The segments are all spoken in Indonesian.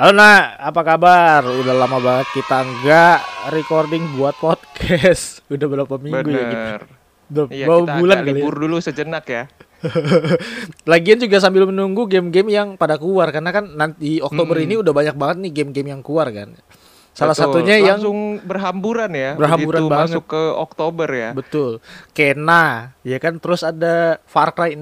Halo Nak, apa kabar? Udah lama banget kita nggak recording buat podcast. Udah berapa minggu ya kita? Bener. Udah Iya, berapa kita bulan kali ya? libur dulu sejenak ya. Lagian juga sambil menunggu game-game yang pada keluar karena kan nanti Oktober Mm-mm. ini udah banyak banget nih game-game yang keluar kan. Salah Betul. satunya yang langsung berhamburan ya. Berhamburan begitu banget. masuk ke Oktober ya. betul Kena, ya kan terus ada Far Cry 6,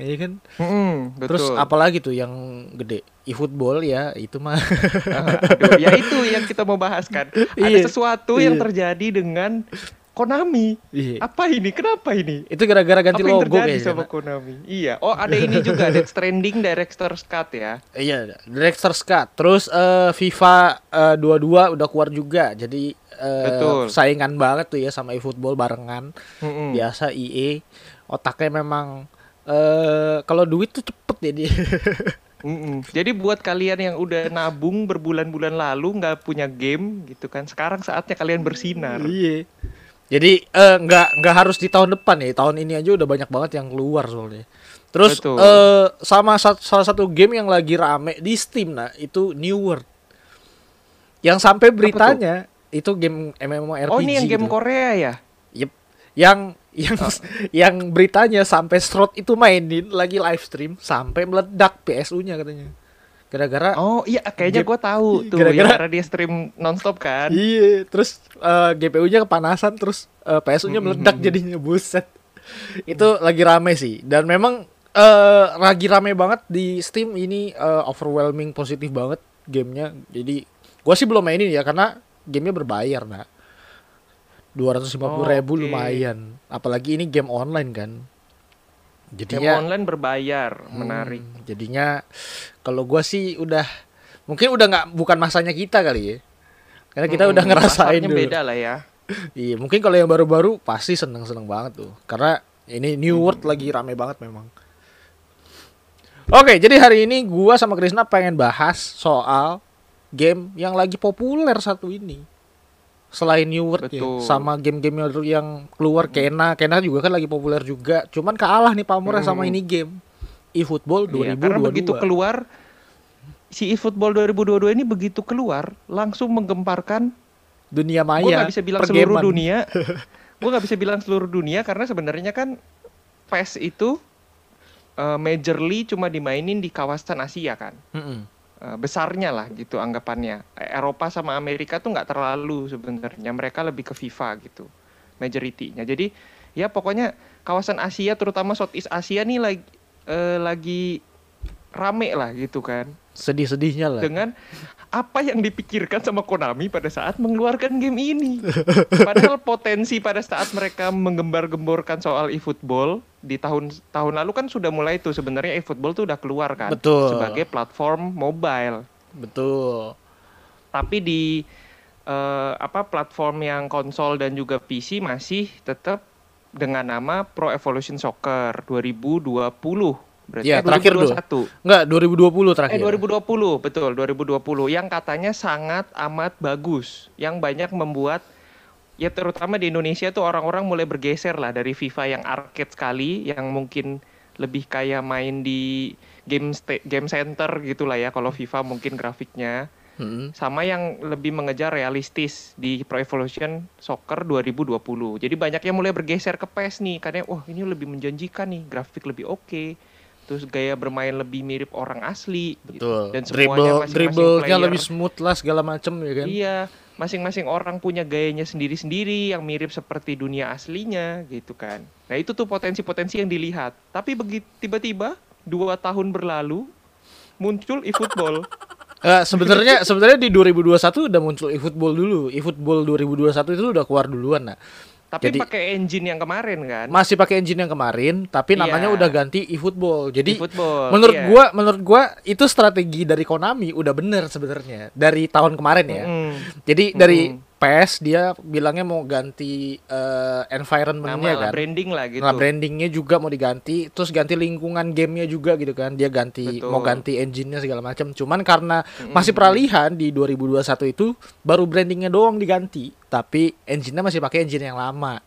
ya kan. Mm-mm, betul. Terus apalagi tuh yang gede? eFootball ya, itu mah. Aduh, ya itu yang kita mau bahas kan. Ada Iya, sesuatu yang iya. terjadi dengan Konami. Iya. Apa ini? Kenapa ini? Itu gara-gara ganti Apa yang logo kayaknya. sama. Konami? Iya. Oh, ada ini juga Death Stranding Director's Cut ya. Iya, Director's Cut. Terus eh, FIFA eh, 22 udah keluar juga. Jadi eh, Betul. saingan banget tuh ya sama eFootball barengan. Mm-mm. Biasa EA otaknya memang eh kalau duit tuh cepet dia. Mm-mm. Jadi buat kalian yang udah nabung berbulan-bulan lalu nggak punya game gitu kan, sekarang saatnya kalian bersinar. Iya. Jadi eh, nggak nggak harus di tahun depan ya. Tahun ini aja udah banyak banget yang keluar soalnya. Terus Betul. eh, sama sa- salah satu game yang lagi rame di Steam nah itu New World. Yang sampai beritanya itu game MMORPG. Oh ini yang game gitu. Korea ya? Yep. Yang yang Oh. yang beritanya sampai Strot itu mainin lagi live stream sampai meledak PSU-nya katanya. Gara-gara Oh iya kayaknya Game- gue tahu tuh Gara-gara- ya, karena dia stream nonstop kan. Iya, terus eh, GPU-nya kepanasan terus eh, PSU-nya meledak mm, jadinya buset. Itu lagi rame sih dan memang eh lagi rame banget di Steam ini eh, overwhelming positif banget gamenya. Jadi gua sih belum mainin ya karena gamenya berbayar nah. 250 ribu Oke. lumayan. Apalagi ini game online kan. Game Jadinya online berbayar, Hmm, menarik. Jadinya kalau gua sih udah mungkin udah nggak bukan masanya kita kali ya. Karena kita udah Mm-mm, ngerasain dulu. beda lah ya. Iya, mungkin kalau yang baru-baru pasti seneng-seneng banget tuh. Karena ini New World lagi rame banget memang. Oke, jadi hari ini gua sama Krisna pengen bahas soal game yang lagi populer satu ini. Selain New World ya, Betul. sama game-game yang- keluar Kena, Kena juga kan lagi populer juga. Cuman kalah nih pamornya sama Hmm. ini game. eFootball 2022. Iya, karena begitu keluar si eFootball 2022 ini begitu keluar langsung menggemparkan dunia gue maya. nggak bisa bilang seluruh pergaman. dunia gue nggak bisa bilang seluruh dunia karena sebenarnya kan PES itu eh, majorly cuma dimainin di kawasan Asia kan. Eh, besarnya lah gitu anggapannya Eh, Eropa sama Amerika tuh nggak terlalu sebenarnya mereka lebih ke FIFA gitu majority-nya jadi ya pokoknya kawasan Asia terutama Southeast Asia nih lagi eh, lagi rame lah gitu kan Sedih-sedihnya lah. dengan apa yang dipikirkan sama Konami pada saat mengeluarkan game ini. Padahal potensi pada saat mereka menggembar-gemborkan soal eFootball di tahun tahun lalu kan sudah mulai tuh sebenarnya eFootball tuh udah keluar kan Betul. sebagai platform mobile. Betul. Tapi di eh, apa platform yang konsol dan juga PC masih tetap dengan nama Pro Evolution Soccer 2020. Berarti Ya, eh, terakhir tuh. 2021. Enggak, 2020 terakhir. Eh 2020 betul 2020 yang katanya sangat amat bagus yang banyak membuat ya terutama di Indonesia tuh orang-orang mulai bergeser lah dari FIFA yang arcade sekali yang mungkin lebih kayak main di game game center gitulah ya kalau FIFA mungkin grafiknya Mm-mm. sama yang lebih mengejar realistis di Pro Evolution Soccer 2020. Jadi banyak yang mulai bergeser ke PES nih karena wah ini lebih menjanjikan nih, grafik lebih oke. Terus gaya bermain lebih mirip orang asli gitu. Betul. Dan semuanya Dribble dribblenya lebih smooth lah segala macem ya kan. Iya, masing-masing orang punya gayanya sendiri-sendiri yang mirip seperti dunia aslinya gitu kan. Nah, itu tuh potensi-potensi yang dilihat. Tapi begitu tiba-tiba dua tahun berlalu muncul eFootball. Eh, sebenarnya sebenarnya di 2021 udah muncul eFootball dulu. eFootball 2021 itu udah keluar duluan nah. Tapi Jadi- pakai engine yang kemarin kan. Masih pakai engine yang kemarin, tapi Iya. namanya udah ganti eFootball. Jadi eFootball, menurut iya. gua menurut gua itu strategi dari Konami udah bener sebenarnya dari tahun kemarin ya. Mm. Jadi dari Mm. PES dia bilangnya mau ganti eh, environment-nya kan. branding lah gitu. Nah, brandingnya juga mau diganti, terus ganti lingkungan gamenya juga gitu kan. Dia ganti Betul. mau ganti engine-nya segala macam. Cuman karena Mm-mm. masih peralihan di 2021 itu baru brandingnya doang diganti, tapi engine-nya masih pakai engine yang lama.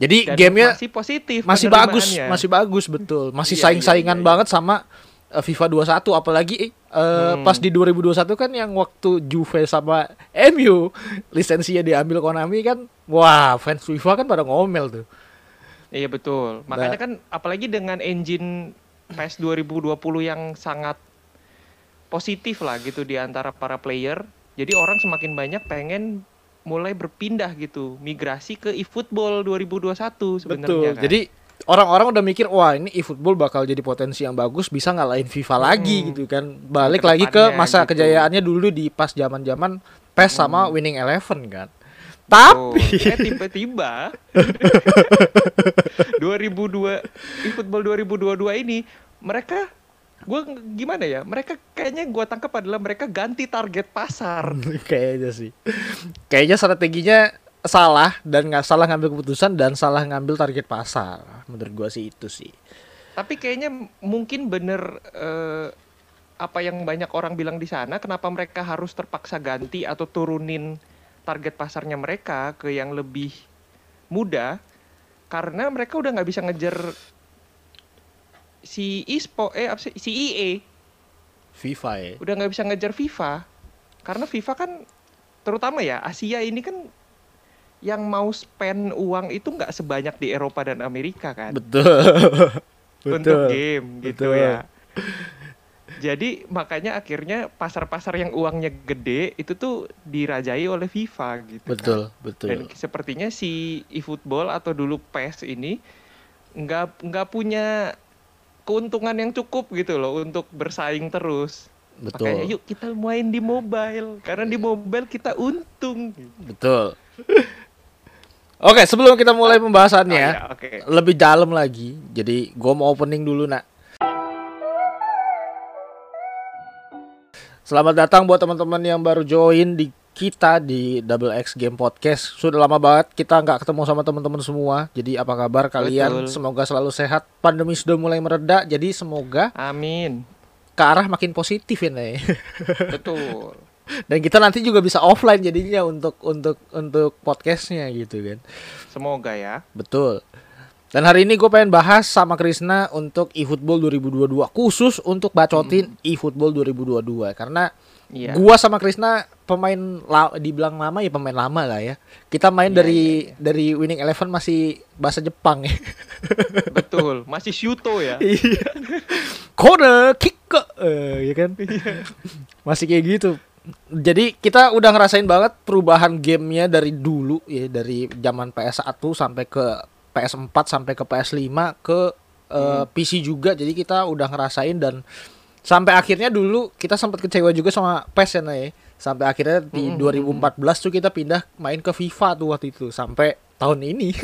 Jadi Dan gamenya masih positif masih bagus, masih bagus betul. Masih Iya, saing-saingan iya, iya, iya. banget sama eh, FIFA 21 apalagi eh, Hmm. pas di 2021 kan yang waktu Juve sama MU lisensinya diambil Konami kan wah fans FIFA kan pada ngomel tuh. Iya betul. Makanya kan apalagi dengan engine PES 2020 yang sangat positif lah gitu di antara para player. Jadi orang semakin banyak pengen mulai berpindah gitu, migrasi ke eFootball 2021 sebenarnya Betul. kan. Jadi orang-orang udah mikir wah ini eFootball bakal jadi potensi yang bagus bisa ngalahin FIFA lagi Hmm. gitu kan. Balik lagi ke masa gitu. kejayaannya dulu di pas zaman-zaman PES sama Hmm. Winning Eleven kan. Tapi eh tiba-tiba 2002 eFootball 2022 ini mereka gue gimana ya? Mereka kayaknya gua tangkap adalah mereka ganti target pasar. kayaknya sih. Kayaknya strateginya salah dan nggak salah ngambil keputusan dan salah ngambil target pasar. Menurut gua sih itu sih. Tapi kayaknya mungkin bener eh, apa yang banyak orang bilang di sana, kenapa mereka harus terpaksa ganti atau turunin target pasarnya mereka ke yang lebih muda, karena mereka udah nggak bisa ngejar si ispo eh apa sih si EA FIFA ya. udah nggak bisa ngejar FIFA karena FIFA kan terutama ya Asia ini kan yang mau spend uang itu nggak sebanyak di Eropa dan Amerika kan Betul. untuk game gitu Betul. ya. Jadi makanya akhirnya pasar-pasar yang uangnya gede itu tuh dirajai oleh FIFA gitu. kan. Betul, betul. Dan sepertinya si eFootball atau dulu PES ini nggak nggak punya keuntungan yang cukup gitu loh untuk bersaing terus. Makanya Betul. yuk kita main di mobile karena di mobile kita untung. Betul. Oke, sebelum kita mulai pembahasannya, Oh, iya, oke. lebih dalam lagi. Jadi, gua mau opening dulu, Nak. Selamat datang buat teman-teman yang baru join di kita di Double X Game Podcast. Sudah lama banget kita nggak ketemu sama teman-teman semua. Jadi apa kabar kalian? Betul. Semoga selalu sehat. Pandemi sudah mulai mereda, jadi semoga Amin. ke arah makin positif ini. Betul. Dan kita nanti juga bisa offline jadinya untuk untuk untuk podcastnya gitu kan. Semoga ya. Betul. Dan hari ini gue pengen bahas sama Krisna untuk eFootball 2022 khusus untuk bacotin eFootball 2022 karena Iya. gua sama Krisna pemain la- dibilang lama ya pemain lama lah ya. Kita main Iya, dari iya, iya. dari Winning Eleven masih bahasa Jepang ya. Betul. Masih Shuto ya. Iya. Kode kick eh ya kan. Masih kayak gitu. Jadi kita udah ngerasain banget perubahan gamenya dari dulu ya dari zaman PS1 sampai ke PS4 sampai ke PS5 ke eh, PC juga. Jadi kita udah ngerasain dan sampai akhirnya dulu kita sempat kecewa juga sama PES ya Nay. Sampai akhirnya di Mm, 2014 tuh kita pindah main ke FIFA tuh waktu itu sampai tahun ini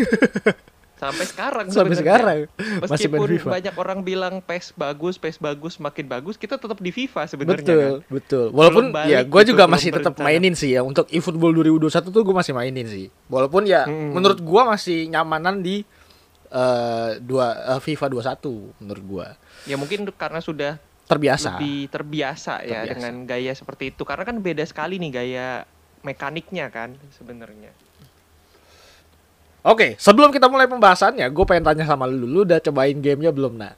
Sampai sekarang sampai sebenarnya. sekarang masih main Meskipun FIFA. banyak orang bilang PES bagus, PES bagus, makin bagus, kita tetap di FIFA sebenarnya betul kan. betul walaupun Belum balik ya gue gitu, juga masih tetap mainin sih ya untuk eFootball 2021 tuh gue masih mainin sih walaupun ya Hmm. menurut gue masih nyamanan di eh, dua eh, FIFA 21 menurut gue Ya mungkin karena sudah terbiasa lebih terbiasa ya Terbiasa. dengan gaya seperti itu. Karena kan beda sekali nih gaya mekaniknya kan sebenarnya. oke sebelum kita mulai pembahasannya gue pengen tanya sama lu lu udah cobain gamenya belum nak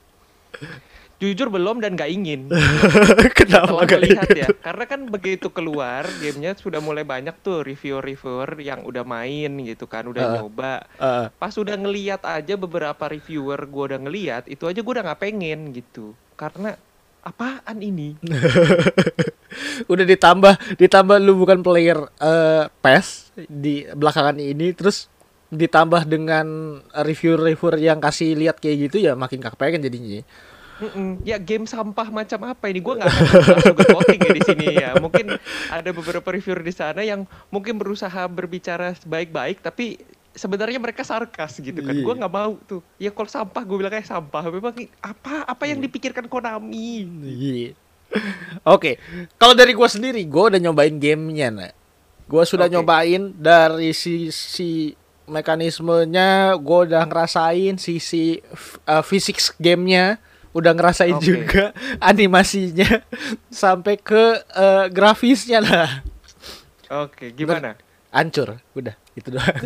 Jujur belum dan gak ingin. kenapa gak ikut? ya. Karena kan begitu keluar gamenya sudah mulai banyak tuh reviewer-reviewer yang udah main gitu kan, udah Heeh. nyoba. Eh, Pas udah ngeliat aja beberapa reviewer gua udah ngeliat, itu aja gua udah nggak pengen gitu. Karena apaan ini? udah ditambah ditambah lu bukan player eh, PES di belakangan ini terus ditambah dengan reviewer-reviewer yang kasih lihat kayak gitu ya makin gak pengen jadinya Mm-mm. Ya game sampah macam apa ini? Gua nggak akan sugarcoating ya di sini ya. Mungkin ada beberapa reviewer di sana yang mungkin berusaha berbicara baik-baik, tapi sebenarnya mereka sarkas gitu kan. Iya. Gua nggak mau tuh. Ya kalau sampah gue bilang kayak sampah. Memang apa apa yang dipikirkan Konami? Iya. Oke, kalau dari gua sendiri, gua udah nyobain gamenya, nak. Gua sudah Oke. nyobain dari sisi mekanismenya, gua udah ngerasain sisi uh, fisik gamenya, udah ngerasain Oke. juga animasinya, sampai ke uh, grafisnya lah. Oke, gimana? Hancur, udah itu doang.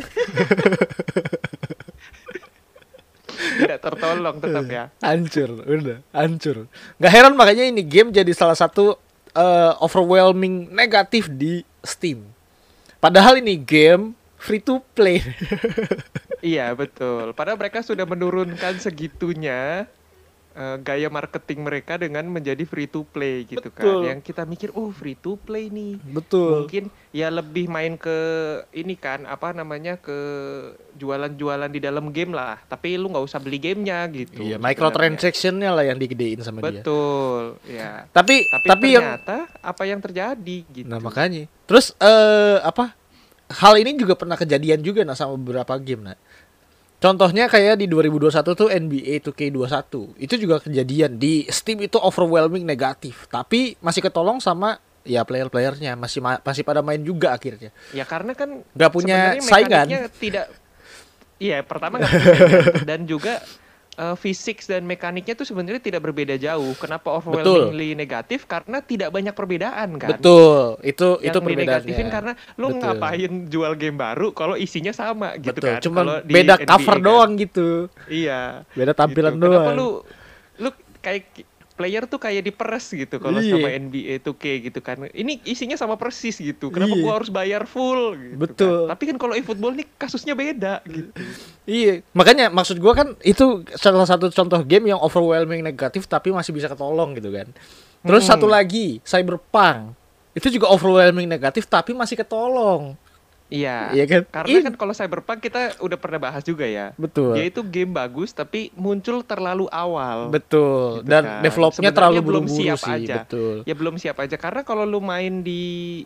Tidak tertarik ketolong tetap ya. hancur udah hancur nggak heran makanya ini game jadi salah satu eh, overwhelming negatif di Steam padahal ini game free to play Iya betul. Padahal mereka sudah menurunkan segitunya eh, gaya marketing mereka dengan menjadi free to play gitu Betul. kan. Yang kita mikir, oh free to play nih. betul Mungkin ya lebih main ke ini kan apa namanya ke jualan-jualan di dalam game lah. Tapi lu nggak usah beli gamenya gitu. iya microtransactionnya lah yang digedein sama dia Betul. Ya. tapi Tapi, tapi yang ternyata apa yang terjadi gitu. Nah makanya. Terus eh apa? Hal ini juga pernah kejadian juga nah sama beberapa game nah. Contohnya kayak di 2021 tuh NBA 2K21. Itu juga kejadian di Steam itu overwhelming negatif, tapi masih ketolong sama ya player-playernya masih ma- masih pada main juga akhirnya. Ya karena kan Nggak punya saingan. tidak Iya, pertama saingan. dan juga eh, fisik dan mekaniknya tuh sebenarnya tidak berbeda jauh. Kenapa overwhelmingly negatif? Karena tidak banyak perbedaan kan. Betul. Itu Yang itu perbedaannya. karena lu Betul. ngapain jual game baru kalau isinya sama gitu Betul. kan. Di beda NBA cover kan. doang gitu. Iya. Beda tampilan gitu. Kenapa doang. lu lu kayak player tuh kayak diperes gitu kalau Iya. sama NBA 2K gitu kan. Ini isinya sama persis gitu. Kenapa Iya. gua harus bayar full gitu Betul. kan. Tapi kan kalau eFootball nih kasusnya beda gitu. Iya, makanya maksud gua kan itu salah satu contoh game yang overwhelming negatif tapi masih bisa ketolong gitu kan. Terus Hmm. satu lagi, Cyberpunk. Itu juga overwhelming negatif tapi masih ketolong. Iya. Iya kan? Karena kan kalau Cyberpunk kita udah pernah bahas juga ya. Betul. Dia itu game bagus tapi muncul terlalu awal. Betul. Gitu Dan kan. developnya terlalu belum siap sih, aja. betul. Ya belum siap aja karena kalau lu main di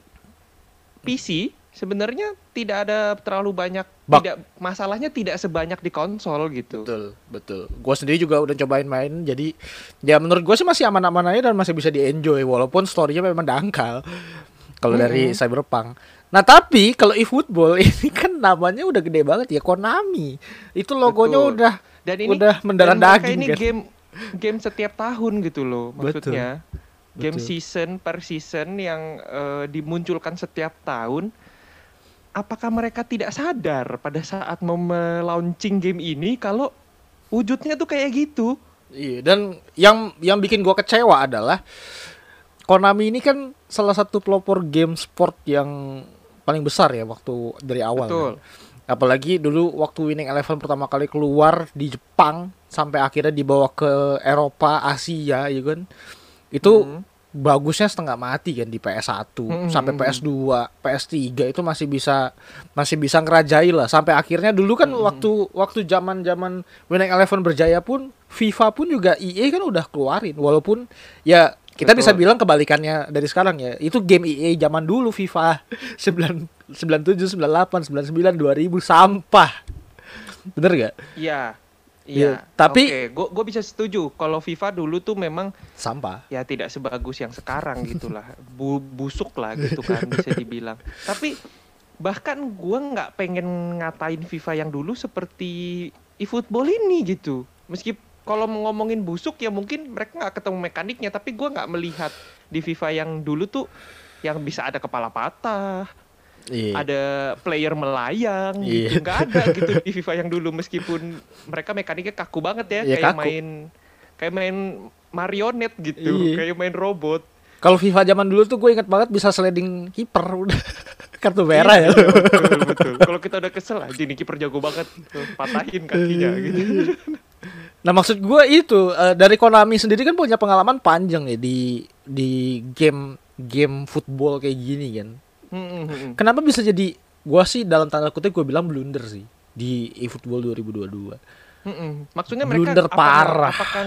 PC sebenarnya tidak ada terlalu banyak Bug. tidak masalahnya tidak sebanyak di konsol gitu. Betul, betul. Gua sendiri juga udah cobain main jadi ya menurut gua sih masih aman-aman aja dan masih bisa di-enjoy walaupun story-nya memang dangkal. Kalau dari Cyberpunk. Nah, tapi kalau eFootball ini kan namanya udah gede banget ya Konami. Itu logonya Betul. udah Dan ini udah mereka daging ini kan. game game setiap tahun gitu loh Betul. maksudnya. Game Betul. season per season yang eh, dimunculkan setiap tahun. Apakah mereka tidak sadar pada saat mau launching game ini kalau wujudnya tuh kayak gitu? Iya, dan yang yang bikin gua kecewa adalah Konami ini kan salah satu pelopor game sport yang paling besar ya waktu dari awal. Betul. kan. Apalagi dulu waktu Winning Eleven pertama kali keluar di Jepang sampai akhirnya dibawa ke Eropa, Asia, ya kan. Itu Mhm. bagusnya setengah mati kan di PS1 Mhm, sampai mhm. PS2, PS3 itu masih bisa masih bisa ngerajai lah sampai akhirnya dulu kan Mhm. waktu waktu zaman-zaman Winning Eleven berjaya pun FIFA pun juga EA kan udah keluarin walaupun ya kita bisa Betul. bilang kebalikannya dari sekarang ya. Itu game EA zaman dulu FIFA 9 97, 98, 99, 2000 sampah. Bener gak? Iya. Iya, Iya. tapi- gua gua bisa setuju kalau FIFA dulu tuh memang Sampah. ya tidak sebagus yang sekarang gitulah Bu, busuk lah gitu kan bisa dibilang tapi bahkan gua nggak pengen ngatain FIFA yang dulu seperti eFootball ini gitu meski kalau mau ngomongin busuk ya mungkin mereka nggak ketemu mekaniknya tapi gua nggak melihat di FIFA yang dulu tuh yang bisa ada kepala patah Iya. ada player melayang Iya. gitu nggak ada gitu di FIFA yang dulu meskipun mereka mekaniknya kaku banget ya Iya, kayak kaku. main kayak main marionet gitu Iya. kayak main robot Kalau FIFA zaman dulu tuh gue inget banget bisa sliding kiper udah kartu merah ya. Iya, betul, betul. kalau kita udah kesel aja nih kiper jago banget patahin kakinya gitu Nah maksud gue itu eh, dari Konami sendiri kan punya pengalaman panjang ya di di game game football kayak gini kan. Hmm, hmm, hmm. Kenapa bisa jadi gua sih dalam tanda kutip gue bilang blunder sih di eFootball 2022. Mm-mm. Maksudnya mereka Blunder apakah- parah. Apakah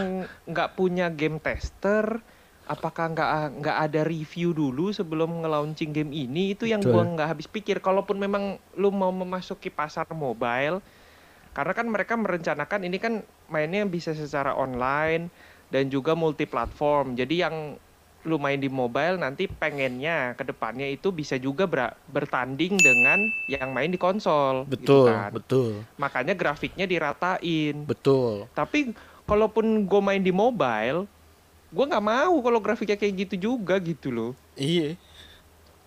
nggak punya game tester? Apakah nggak nggak ada review dulu sebelum nge-launching game ini? Itu yang gua nggak habis pikir. Kalaupun memang lu mau memasuki pasar mobile, karena kan mereka merencanakan ini kan mainnya bisa secara online dan juga multi platform. Jadi yang lu main di mobile nanti pengennya ke depannya itu bisa juga ber- bertanding dengan yang main di konsol. gitu Betul, kan betul, makanya grafiknya diratain. betul. Tapi kalaupun gue main di mobile, gue nggak mau kalau grafiknya kayak gitu juga gitu loh. Iya.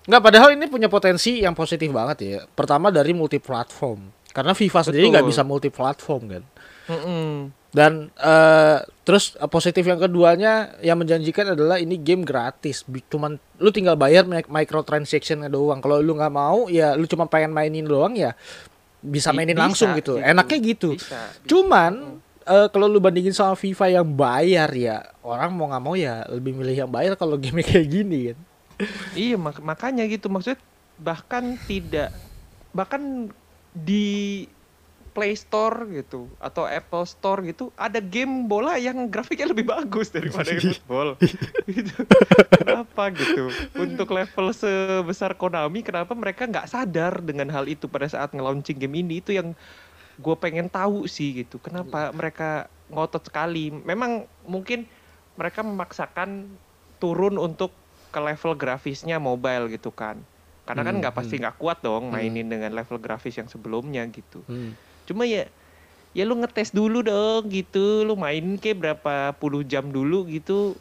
Nggak padahal ini punya potensi yang positif banget ya. Pertama dari multi platform. Karena FIFA sendiri nggak bisa multi platform kan. Mm-mm. Dan eh terus eh, positif yang keduanya yang menjanjikan adalah ini game gratis. Cuman lu tinggal bayar mi- microtransaction doang. Kalau lu nggak mau ya lu cuma pengen mainin doang ya bisa Bi- mainin bisa langsung gitu. Enaknya gitu. Bisa, bisa. Cuman eh, kalau lu bandingin sama FIFA yang bayar ya orang mau nggak mau ya lebih milih yang bayar kalau game kayak gini kan. Iya mak- makanya gitu maksudnya bahkan tidak bahkan di Play Store gitu atau Apple Store gitu ada game bola yang grafiknya lebih bagus daripada football. gitu. Kenapa gitu? Untuk level sebesar Konami kenapa mereka nggak sadar dengan hal itu pada saat nge-launching game ini itu yang gue pengen tahu sih gitu. Kenapa mereka ngotot sekali? Memang mungkin mereka memaksakan turun untuk ke level grafisnya mobile gitu kan. Karena kan Hmm, nggak pasti hmm. nggak kuat dong mainin dengan level grafis yang sebelumnya gitu. Hmm. Cuma ya ya lu ngetes dulu dong gitu, lu main ke berapa puluh jam dulu gitu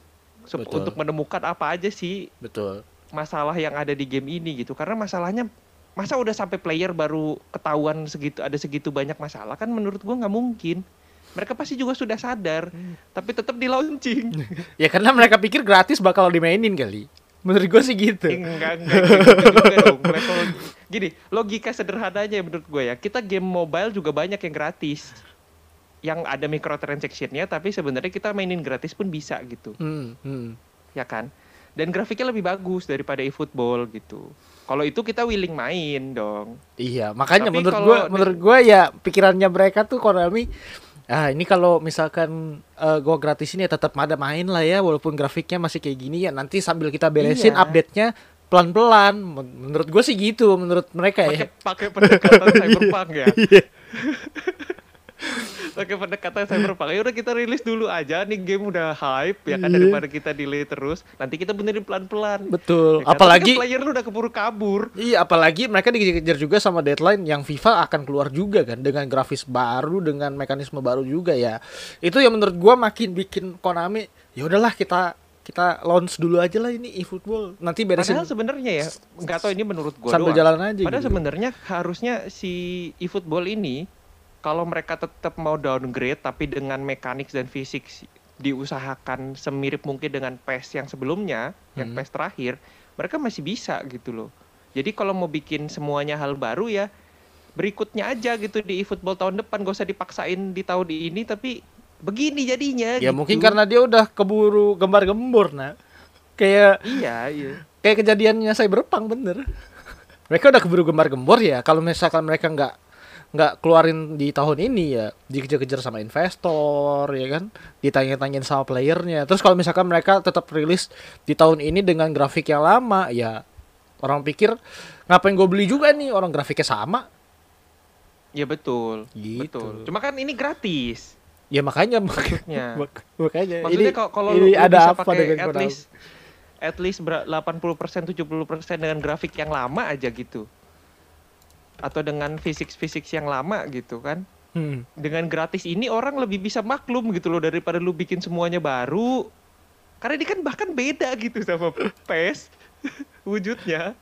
Betul. untuk menemukan apa aja sih Betul. masalah yang ada di game ini gitu. Karena masalahnya masa udah sampai player baru ketahuan segitu ada segitu banyak masalah kan menurut gua nggak mungkin. Mereka pasti juga sudah sadar, tapi tetap di launching. Ya karena mereka pikir gratis bakal dimainin kali. Menurut gue sih gitu. Enggak, enggak gitu juga dong. Level gini, logika sederhananya ya menurut gue ya. Kita game mobile juga banyak yang gratis. Yang ada microtransaction-nya tapi sebenarnya kita mainin gratis pun bisa gitu. Hmm, hmm. Ya kan? Dan grafiknya lebih bagus daripada eFootball gitu. Kalau itu kita willing main dong. Iya, makanya Tapi menurut di- menurut gua ya pikirannya mereka tuh Konami ah ini kalau misalkan eh, gua gratis ini ya tetap ada main lah ya walaupun grafiknya masih kayak gini ya nanti sambil kita beresin Iya. update-nya pelan-pelan Men- menurut gua sih gitu menurut mereka Pakai ya pakai pendekatan cyberpunk ya. Pakai pendekatan cyberpunk. Ya udah kita rilis dulu aja nih game udah hype ya kan Iya. daripada kita delay terus. Nanti kita benerin pelan-pelan. betul Ya kan? Apalagi kan player lu udah keburu kabur. Iya, apalagi mereka dikejar juga sama deadline yang FIFA akan keluar juga kan dengan grafis baru, dengan mekanisme baru juga ya. Itu yang menurut gua makin bikin Konami, ya udahlah kita kita launch dulu aja lah ini eFootball. Nanti beresin Padahal sebenarnya ya, nggak tahu ini menurut gua sambil doang. jalan aja Padahal gitu. sebenarnya harusnya si eFootball ini kalau mereka tetap mau downgrade tapi dengan mekanik dan fisik si- diusahakan semirip mungkin dengan PES yang sebelumnya, yang Hmm. PES terakhir, mereka masih bisa gitu loh. Jadi kalau mau bikin semuanya hal baru ya berikutnya aja gitu di eFootball tahun depan gak usah dipaksain di tahun ini tapi begini jadinya Ya gitu. mungkin karena dia udah keburu gembar-gembor nah. Kayak iya iya kayak kejadiannya Cyberpunk bener. Mereka udah keburu gembar-gembor ya. Kalau misalkan mereka nggak nggak keluarin di tahun ini ya dikejar-kejar sama investor ya kan? Ditanya-tanyain sama playernya. Terus kalau misalkan mereka tetap rilis di tahun ini dengan grafik yang lama ya orang pikir ngapain gue beli juga nih? Orang grafiknya sama. Ya betul. Gitu. betul. Cuma kan ini gratis. Ya makanya mak- maksudnya mak- makanya Maksudnya ini kalau lu, lu ada bisa apa pakai dengan at least at least ber- 80% 70% dengan grafik yang lama aja gitu. Atau dengan fisik-fisik yang lama gitu kan. Hmm. Dengan gratis ini orang lebih bisa maklum gitu loh daripada lu bikin semuanya baru. Karena ini kan bahkan beda gitu sama PES wujudnya.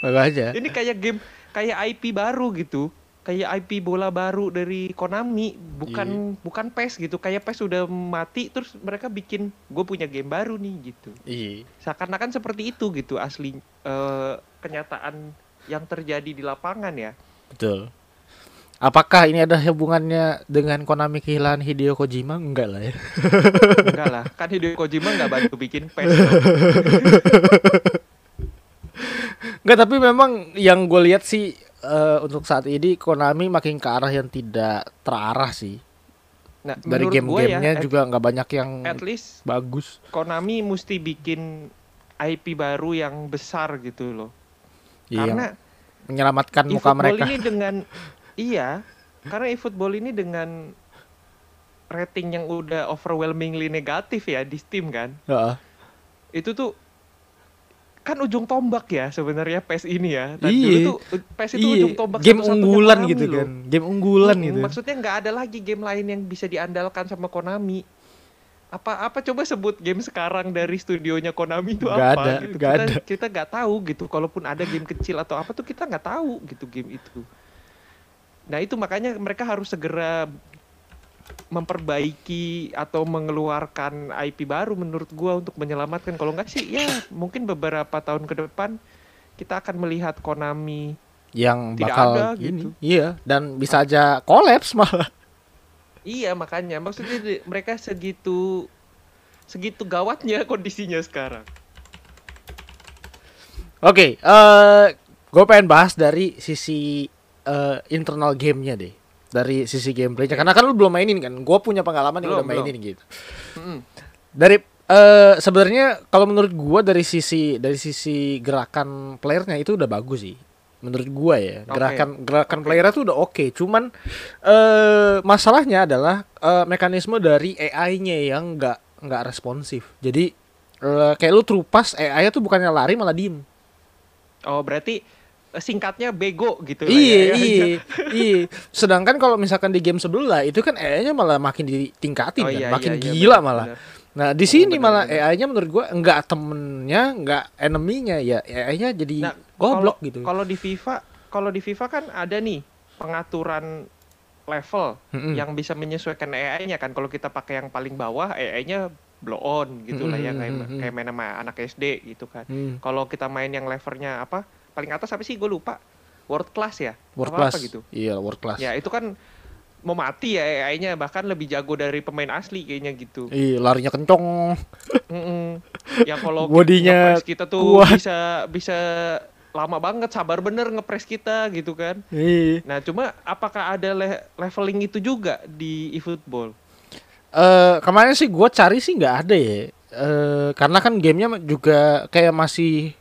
makanya Ini kayak game kayak IP baru gitu. Kayak IP bola baru dari Konami, bukan bukan PES gitu. Kayak PES udah mati terus mereka bikin gue punya game baru nih gitu. iya Seakan-akan seperti itu gitu asli eh, kenyataan yang terjadi di lapangan ya. betul apakah ini ada hubungannya dengan Konami kehilangan Hideo Kojima enggak lah ya Enggak lah, kan Hideo Kojima nggak bantu bikin PES. Enggak tapi memang yang gue lihat sih eh, untuk saat ini Konami makin ke arah yang tidak terarah sih Nah, dari ya, game-gamenya at- juga nggak banyak yang at least bagus Konami mesti bikin IP baru yang besar gitu loh. Iya, Karena menyelamatkan muka eFootball mereka ini dengan iya, karena eFootball ini dengan rating yang udah overwhelmingly negatif ya di Steam kan. Heeh. Itu tuh kan ujung tombak ya sebenarnya PES ini ya. Dan Iya. dulu tuh uh, PES itu Iya, ujung tombak game unggulan gitu loh. kan game unggulan Mm, gitu Maksudnya nggak ada lagi game lain yang bisa diandalkan sama Konami. Apa apa coba sebut game sekarang dari studionya Konami itu Nggak apa ada, gitu. nggak kita ada. kita nggak tahu gitu. Kalaupun ada game kecil atau apa tuh kita nggak tahu gitu game itu. Nah, itu makanya mereka harus segera memperbaiki atau mengeluarkan IP baru menurut gua untuk menyelamatkan kalau enggak sih ya mungkin beberapa tahun ke depan kita akan melihat Konami yang Tidak bakal ada, gini. gitu. Iya, dan bisa aja kolaps malah. Iya makanya maksudnya mereka segitu segitu gawatnya kondisinya sekarang Oke, eh gue pengen bahas dari sisi eh, internal gamenya deh, dari sisi gameplaynya. Karena kan lu belum mainin kan, gue punya pengalaman yang Belum, udah mainin gitu. Mm-mm. Dari eh sebenarnya kalau menurut gue dari sisi dari sisi gerakan playernya itu udah bagus sih. Menurut gue ya, Oke. gerakan gerakan Oke. playernya tuh udah oke. Cuman eh masalahnya adalah eh, mekanisme dari AI-nya yang nggak nggak responsif. Jadi eh, kayak lu trupas AI-nya tuh bukannya lari malah diem. oh berarti singkatnya bego gitu Iya, ya. iya, iya. Sedangkan kalau misalkan di game sebelah itu kan AI-nya malah makin ditingkatin Oh, kan, iya, makin iya, iya, gila benar, malah. benar. Nah, di sini benar, malah. AI-nya menurut gua enggak temennya, enggak enemy-nya ya. AI-nya jadi Nah, goblok kalau- gitu. Kalau di FIFA, kalau di FIFA kan ada nih pengaturan level Mm-mm. yang bisa menyesuaikan AI-nya kan. Kalau kita pakai yang paling bawah, AI-nya blow on gitu lah ya kayak kayak main sama anak SD gitu kan. Hmm, Kalau kita main yang levelnya apa? Paling atas apa sih? Gue lupa. World class ya? world Apa-apa class. gitu. Iya, world class. Ya itu kan mau mati ya AI-nya bahkan lebih jago dari pemain asli kayaknya gitu. Iya, larinya kencong. Mm-mm. Yang kalau Bodinya kita tuh kuat. bisa bisa lama banget sabar bener ngepres kita gitu kan. Iya. Nah, cuma apakah ada le- leveling itu juga di eFootball? Eh, kemarin sih gua cari sih nggak ada ya. Eh, karena kan gamenya juga kayak masih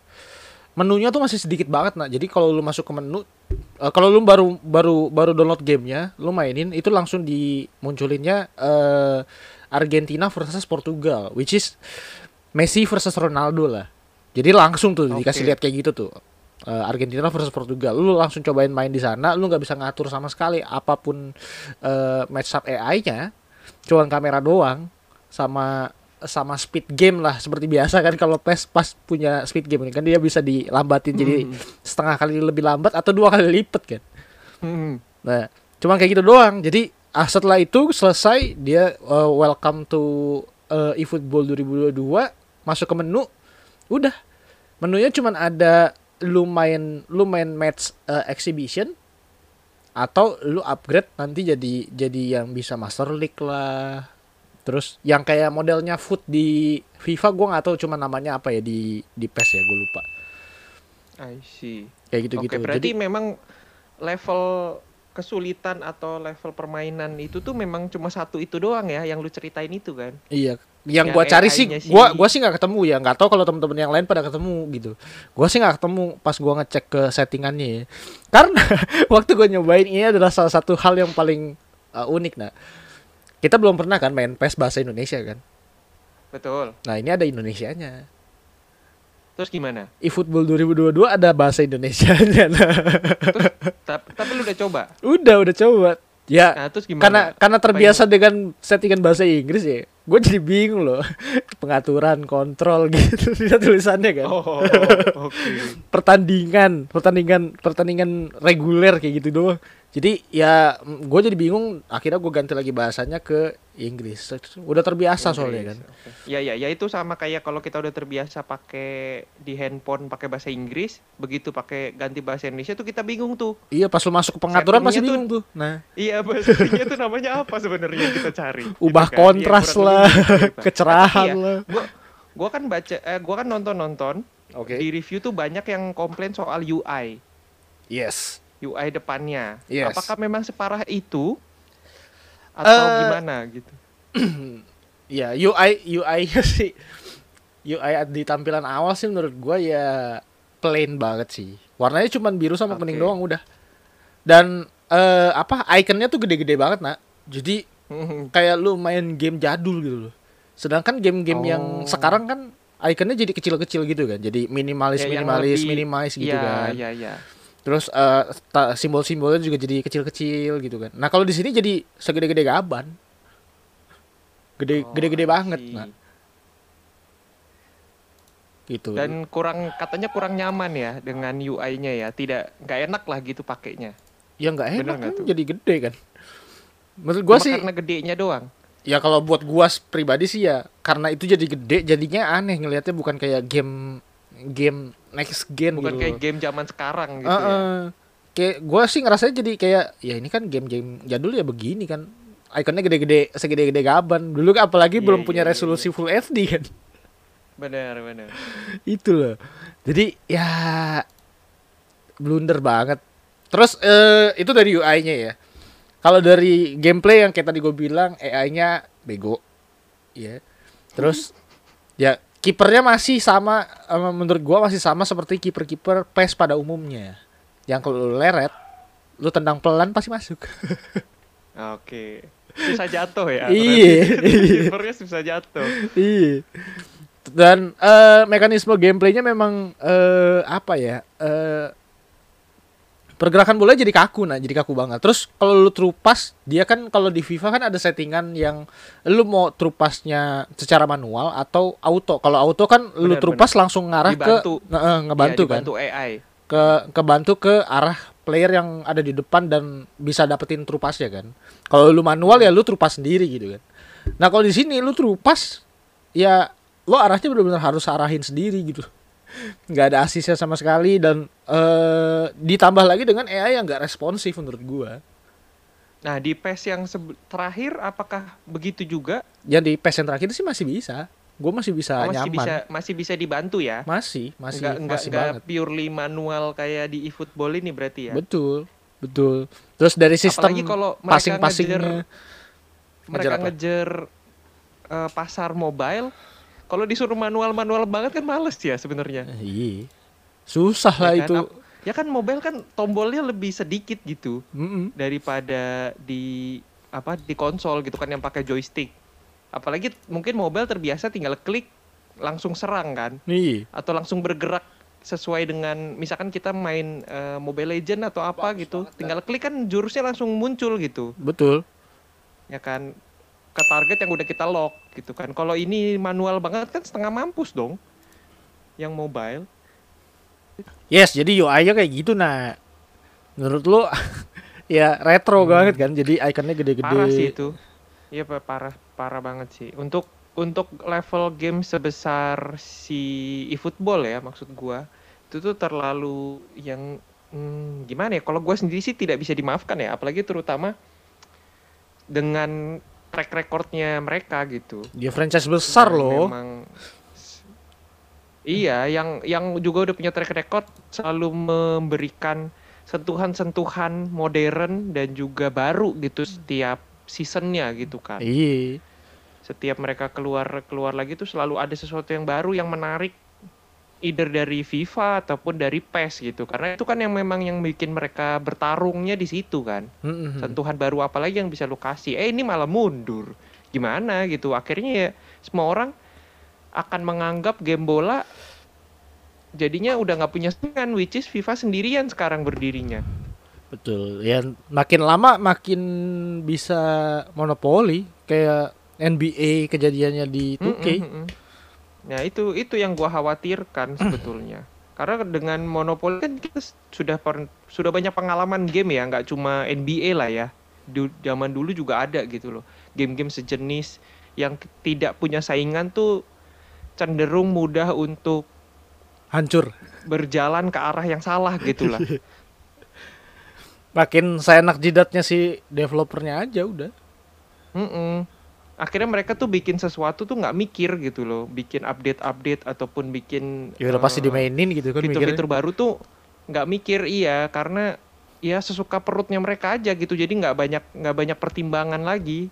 menunya tuh masih sedikit banget nah. Jadi kalau lu masuk ke menu, eh, kalau lu baru baru baru download gamenya, lu mainin itu langsung dimunculinnya eh, Argentina versus Portugal, which is Messi versus Ronaldo lah. Jadi langsung tuh Oke. dikasih lihat kayak gitu tuh. Eh, Argentina versus Portugal, lu langsung cobain main di sana, lu nggak bisa ngatur sama sekali apa pun eh, match up AI-nya, cuman kamera doang sama sama speed game lah seperti biasa kan kalau PES pas punya speed game kan dia bisa dilambatin jadi Hmm. setengah kali lebih lambat atau dua kali lipat kan. Hmm. Nah, cuma kayak gitu doang. Jadi ah, setelah itu selesai dia uh, welcome to uh, eFootball 2022 masuk ke menu udah menunya cuman ada lu main lu main match uh, exhibition atau lu upgrade nanti jadi jadi yang bisa Master League lah. Terus yang kayak modelnya foot di FIFA gua nggak tahu cuma namanya apa ya di di PES ya gue lupa. I see. Kayak gitu-gitu. Oke, berarti Jadi memang level kesulitan atau level permainan itu tuh memang cuma satu itu doang ya yang lu ceritain itu kan? Iya, yang Yang gua cari sih- gua gua sih nggak ketemu ya, nggak tahu kalau temen-temen yang lain pada ketemu gitu. Gua sih nggak ketemu pas gua ngecek ke settingannya ya. Karena waktu gua nyobain ini adalah salah satu hal yang paling uh, unik nah. Kita belum pernah kan main PES bahasa Indonesia kan. Betul. Nah, ini ada Indonesianya. Terus gimana? eFootball 2022 ada bahasa Indonesianya. Nah, Tapi, tapi lu udah coba? udah udah coba. Ya, Nah, terus gimana? karena karena terbiasa dengan settingan bahasa Inggris ya. Gue jadi bingung loh. Pengaturan, kontrol gitu di tulisannya kan. Oh, oke. pertandingan pertandingan pertandingan reguler kayak gitu doang jadi ya gue jadi bingung akhirnya gue ganti lagi bahasanya ke Inggris udah terbiasa soalnya kan Oke. Ya ya ya itu sama kayak kalau kita udah terbiasa pakai di handphone pakai bahasa Inggris, begitu pakai ganti bahasa Indonesia tuh kita bingung tuh. iya pas lu masuk ke pengaturan masih Settingnya bingung tuh nah Iya bahasanya tuh namanya apa sebenarnya kita cari? ubah Gitu kan. kontras Iya, kurang lah gitu, Pak. kecerahan ya, lah Gua gua kan baca eh, gua kan nonton-nonton oke di review tuh banyak yang komplain soal UI. yes UI depannya. Yes. Apakah memang separah itu atau Eh, gimana gitu? ya UI UI sih UI di tampilan awal sih menurut gue ya plain banget sih warnanya cuman biru sama kuning Oke. doang udah dan eh, apa ikonnya tuh gede-gede banget nak jadi kayak lu main game jadul gitu loh. Sedangkan game-game yang Oh. sekarang kan ikonnya jadi kecil-kecil gitu kan. Jadi minimalis Ya, yang minimalis lebih- minimalis gitu Iya, kan. iya, iya. Terus ta- simbol-simbolnya juga jadi kecil-kecil gitu kan. Nah, kalau di sini jadi segede-gede gaban. Gede Oh, gede-gede banget, nah. Gitu. Dan kurang katanya kurang nyaman ya dengan UI-nya ya. Tidak nggak enak lah gitu pakainya. ya nggak enak nggak kan jadi gede kan. Menurut gua Cuma sih karena gedenya doang. ya kalau buat gua pribadi sih ya karena itu jadi gede jadinya aneh ngelihatnya bukan kayak game game next gen Bukan gitu. kayak game zaman sekarang gitu ya. Heeh. Kayak gua sih ngerasanya jadi kayak ya ini kan game-game jadul ya begini kan. Ikonnya gede-gede segede-gede gaban. Dulu kan apalagi Iya, belum iya, punya iya, resolusi full HD kan. Benar, benar. itu loh. Jadi ya blunder banget. Terus eh, itu dari UI-nya ya. Kalau dari gameplay yang kayak tadi gue bilang AI-nya bego. Ya. Terus ya kipernya masih sama eh, menurut gua masih sama seperti kiper-kiper PES pada umumnya. Yang kalau leret, lu tendang pelan pasti masuk. Oke. Susah jatuh ya. Iya. Kipernya susah jatuh. Iya. Dan eh, mekanisme gameplaynya memang eh, apa ya? eh, pergerakan bola jadi kaku nah, jadi kaku banget. Terus kalau lu trupas, dia kan kalau di FIFA kan ada settingan yang lu mau trupasnya secara manual atau auto. Kalau auto kan lu Benar, trupas langsung ngarah Dibantu. ke Nah, eh, ngebantu Iya, kan. AI. Ke kebantu ke arah player yang ada di depan dan bisa dapetin trupasnya kan. Kalau lu manual ya lu trupas sendiri gitu kan. Nah, kalau di sini lu trupas ya lo arahnya benar-benar harus arahin sendiri gitu. Nggak ada asisnya sama sekali dan eh ditambah lagi dengan AI yang nggak responsif menurut gua. Nah, di PES yang terakhir apakah begitu juga? Yang di PES yang terakhir sih masih bisa. Gue masih bisa Oh, masih nyaman. bisa masih bisa dibantu ya? Masih, masih enggak enggak masih enggak banget. purely manual kayak di eFootball ini berarti ya. Betul, betul. Terus dari sistem Apalagi kalau mereka passing-passingnya mereka Ngejar apa? ngejar eh, pasar mobile kalau disuruh manual-manual banget kan males ya sebenarnya. Eh, Iya. Susah lah Ya kan? itu. Ya kan mobile kan tombolnya lebih sedikit gitu Mm-mm. daripada di apa di konsol gitu kan yang pakai joystick. Apalagi mungkin mobile terbiasa tinggal klik langsung serang kan Iya. atau langsung bergerak sesuai dengan misalkan kita main eh, Mobile Legend atau apa gitu, tinggal klik kan jurusnya langsung muncul gitu. Betul. ya kan ke target yang udah kita lock gitu kan kalau ini manual banget kan setengah mampus dong yang mobile Yes, jadi UI-nya kayak gitu nah. Menurut lu ya retro banget kan. Jadi ikonnya gede-gede. Hmm. parah sih itu iya parah parah banget sih untuk untuk level game sebesar si eFootball ya maksud gua itu tuh terlalu yang hmm, gimana ya kalau gua sendiri sih tidak bisa dimaafkan ya apalagi terutama dengan track recordnya mereka gitu Dia franchise besar Yang loh. memang Iya, yang yang juga udah punya track record selalu memberikan sentuhan-sentuhan modern dan juga baru gitu setiap seasonnya gitu kan. Iya. Setiap mereka keluar keluar lagi tuh selalu ada sesuatu yang baru yang menarik either dari FIFA ataupun dari PES gitu. Karena itu kan yang memang yang bikin mereka bertarungnya di situ kan. Mm-mm. Sentuhan baru apa lagi yang bisa lu kasih? Eh ini malah mundur. Gimana gitu? Akhirnya ya semua orang akan menganggap game bola jadinya udah nggak punya saingan which is FIFA sendirian sekarang berdirinya. Betul. Ya makin lama makin bisa monopoli kayak NBA kejadiannya di 2K. Mm, mm, mm. Nah itu itu yang gua khawatirkan sebetulnya. Karena dengan monopoli kan kita sudah per- sudah banyak pengalaman game ya, nggak cuma NBA lah ya. Du- zaman dulu juga ada gitu loh. Game-game sejenis yang tidak punya saingan tuh cenderung mudah untuk Hancur. berjalan ke arah yang salah gitu lah. Makin seenak jidatnya si developernya aja udah. Mm-mm. Akhirnya mereka tuh bikin sesuatu tuh nggak mikir gitu loh, bikin update-update ataupun bikin Ya udah pasti eh, dimainin gitu kan fitur-fitur baru tuh nggak mikir iya karena ya sesuka perutnya mereka aja gitu. Jadi nggak banyak nggak banyak pertimbangan lagi.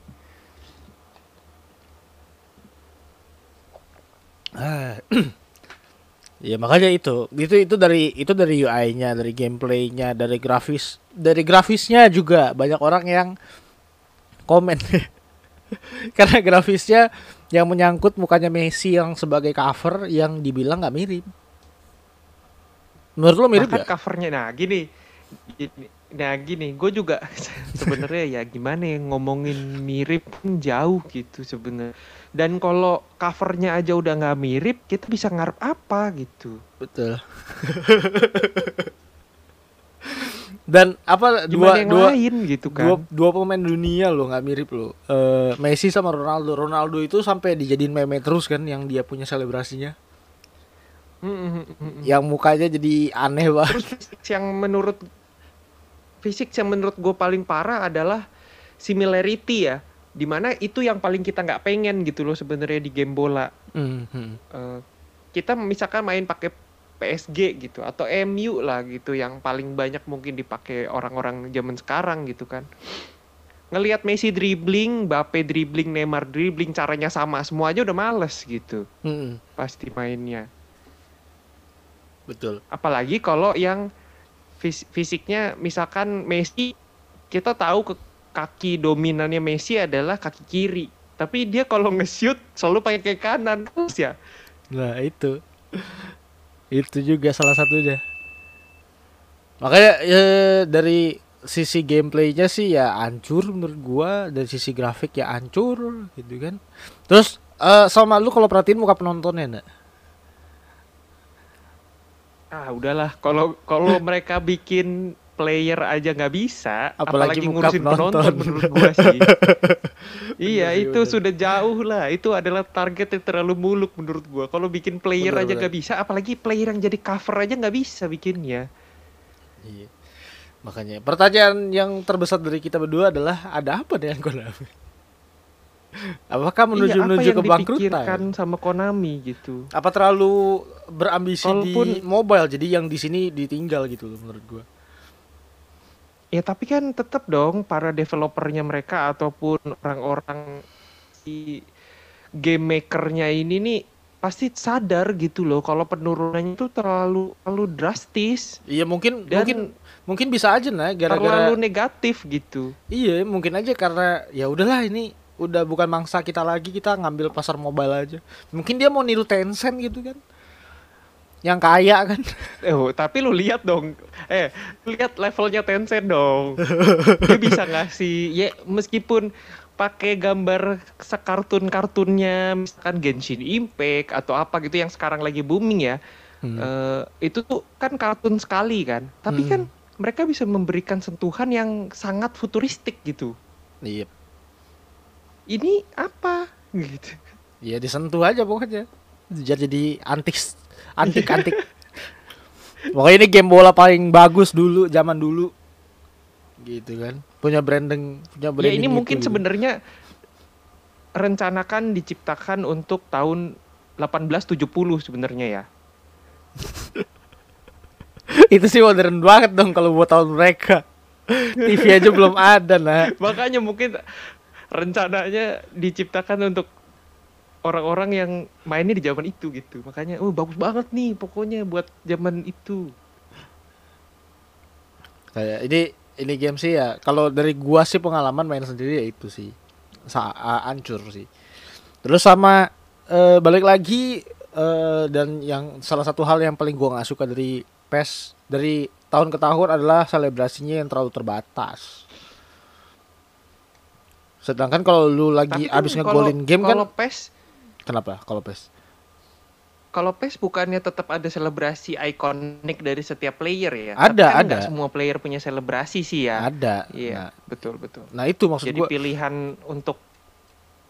Ah. ya makanya itu itu itu dari itu dari UI-nya dari gameplaynya dari grafis dari grafisnya juga banyak orang yang komen karena grafisnya yang menyangkut mukanya Messi yang sebagai cover yang dibilang nggak mirip. Menurut lo mirip bahkan gak? covernya nah gini. Gini- nah gini gue juga sebenarnya ya gimana ya ngomongin mirip pun jauh gitu sebenarnya. Dan kalau covernya aja udah nggak mirip kita bisa ngarep apa gitu. Betul Dan apa dua Gimana yang dua lain gitu kan. dua dua pemain dunia loh nggak mirip loh. Eh Messi sama Ronaldo. Ronaldo itu sampai dijadiin meme terus kan yang dia punya selebrasinya. Mm, mm, mm, mm. Yang mukanya jadi aneh banget. Terus fisik yang menurut fisik yang menurut gue paling parah adalah similarity ya. Di mana itu yang paling kita nggak pengen gitu loh sebenarnya di game bola. Hmm, hmm. Eh, kita misalkan main pakai PSG gitu atau MU lah gitu yang paling banyak mungkin dipakai orang-orang zaman sekarang gitu kan. Ngelihat Messi dribbling, Mbappe dribbling, Neymar dribbling, caranya sama, semua aja udah males gitu Hmm, pasti mainnya. betul. Apalagi kalau yang fis- fisiknya misalkan Messi kita tahu ke kaki dominannya Messi adalah kaki kiri. Tapi dia kalau nge-shoot selalu pakai kaki kanan terus ya. Nah itu Itu juga salah satunya. Makanya ya, dari sisi gameplaynya sih ya hancur menurut gua. Dari sisi grafik ya hancur gitu kan. Terus eh sama lu kalau perhatiin muka penontonnya enggak? Ah udahlah. Kalau kalau mereka bikin player aja nggak bisa, Apalagi apalagi, muka ngurusin penonton. penonton menurut gua sih. iya sih, itu bener. sudah jauh lah. Itu adalah target yang terlalu muluk menurut gua. Kalau bikin player Bener, aja bener. nggak bisa, apalagi player yang jadi cover aja nggak bisa bikinnya. Iya. Makanya pertanyaan yang terbesar dari kita berdua adalah ada apa dengan Konami? Apakah menuju iya, apa menuju yang kebangkrutan? dipikirkan sama Konami gitu. Apa terlalu berambisi di Kalaupun- mobile jadi yang di sini ditinggal gitu loh menurut gua. Ya tapi kan tetap dong para developernya mereka ataupun orang-orang di game makernya ini nih pasti sadar gitu loh kalau penurunannya itu terlalu terlalu drastis Iya mungkin dan mungkin mungkin bisa aja nah gara-gara terlalu negatif gitu. iya mungkin aja karena ya udahlah ini udah bukan mangsa kita lagi kita ngambil pasar mobile aja. Mungkin dia mau niru Tencent gitu kan. Yang kaya kan. Eh, oh, tapi lu lihat dong, eh lihat levelnya Tencent dong. Dia bisa ngasih ya meskipun pakai gambar sekartun-kartunnya misalkan Genshin Impact atau apa gitu yang sekarang lagi booming ya. Hmm. Eh, itu tuh kan kartun sekali kan. Tapi Hmm. kan mereka bisa memberikan sentuhan yang sangat futuristik gitu. Iya. Ini apa gitu. Iya disentuh aja pokoknya. Jadi jadi antik antik antik. Pokoknya ini game bola paling bagus dulu zaman dulu. Gitu kan. Punya branding punya Ya branding ini gitu mungkin sebenarnya rencanakan diciptakan untuk tahun 1870 sebenarnya ya. itu sih modern banget dong kalau buat tahun mereka. TV aja belum ada nah. Makanya mungkin rencananya diciptakan untuk orang-orang yang mainnya di zaman itu gitu. Makanya oh bagus banget nih pokoknya buat zaman itu. Kayak ini ini game sih ya kalau dari gua sih pengalaman main sendiri ya itu sih. Sa a- hancur sih. Terus sama eh, balik lagi eh, dan yang salah satu hal yang paling gua nggak suka dari PES dari tahun ke tahun adalah selebrasinya yang terlalu terbatas. Sedangkan kalau lu lagi Tapi kan abis ngegolin game kan kalau PES kenapa kalau PES? kalau PES bukannya tetap ada selebrasi ikonik dari setiap player ya? Ada, Tapi kan ada. semua player punya selebrasi sih ya. Ada. Iya, Nah, betul betul. nah itu maksud Jadi gua. pilihan untuk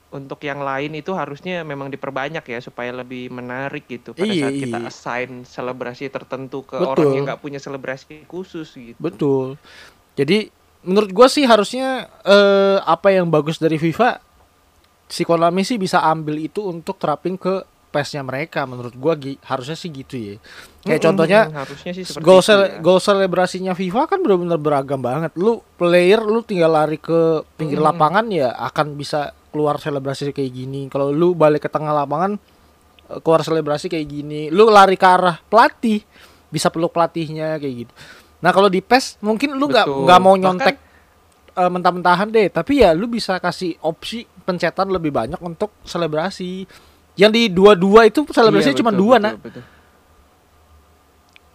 untuk yang lain itu harusnya memang diperbanyak ya supaya lebih menarik gitu pada Iya, saat kita iya. assign selebrasi tertentu ke Betul. orang yang nggak punya selebrasi khusus gitu. Betul. Jadi menurut gua sih harusnya eh, apa yang bagus dari FIFA si Konami sih bisa ambil itu untuk terapin ke PES-nya mereka menurut gua gi- harusnya sih gitu ya. Kayak Mm-mm, contohnya harusnya sih itu sele- ya. gol selebrasinya FIFA kan benar-benar beragam banget. Lu player lu tinggal lari ke pinggir Mm. lapangan ya akan bisa keluar selebrasi kayak gini. Kalau lu balik ke tengah lapangan eh, keluar selebrasi kayak gini. Lu lari ke arah pelatih bisa peluk pelatihnya kayak gitu. Nah, kalau di PES mungkin lu nggak nggak mau Bahkan- eh, mentah-mentahan deh, tapi ya lu bisa kasih opsi pencetan lebih banyak untuk selebrasi. Yang di dua-dua itu selebrasinya Iya, cuma betul, dua, betul, nah. betul.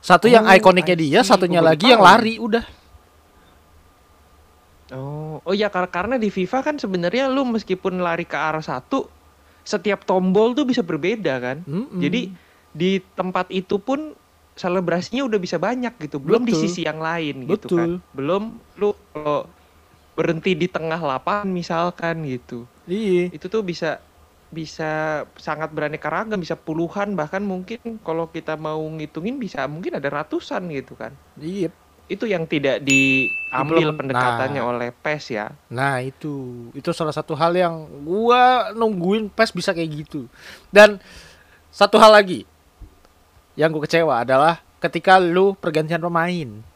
Satu yang Oh, ikoniknya I dia, satunya baru lagi yang lari udah. Oh, oh ya kar- karena di FIFA kan sebenarnya lu meskipun lari ke arah satu, setiap tombol tuh bisa berbeda kan. Mm-mm. Jadi di tempat itu pun selebrasinya udah bisa banyak gitu. Belum di Betul. sisi yang lain gitu kan. Betul. Belum lu kalau berhenti di tengah lapangan misalkan gitu. Iya. Itu tuh bisa bisa sangat beraneka ragam, bisa puluhan bahkan mungkin kalau kita mau ngitungin bisa mungkin ada ratusan gitu kan. Iya. Itu yang tidak diambil Belum- pendekatannya nah. oleh PES ya. Nah itu itu salah satu hal yang gua nungguin PES bisa kayak gitu. Dan satu hal lagi yang gue kecewa adalah ketika lu pergantian pemain.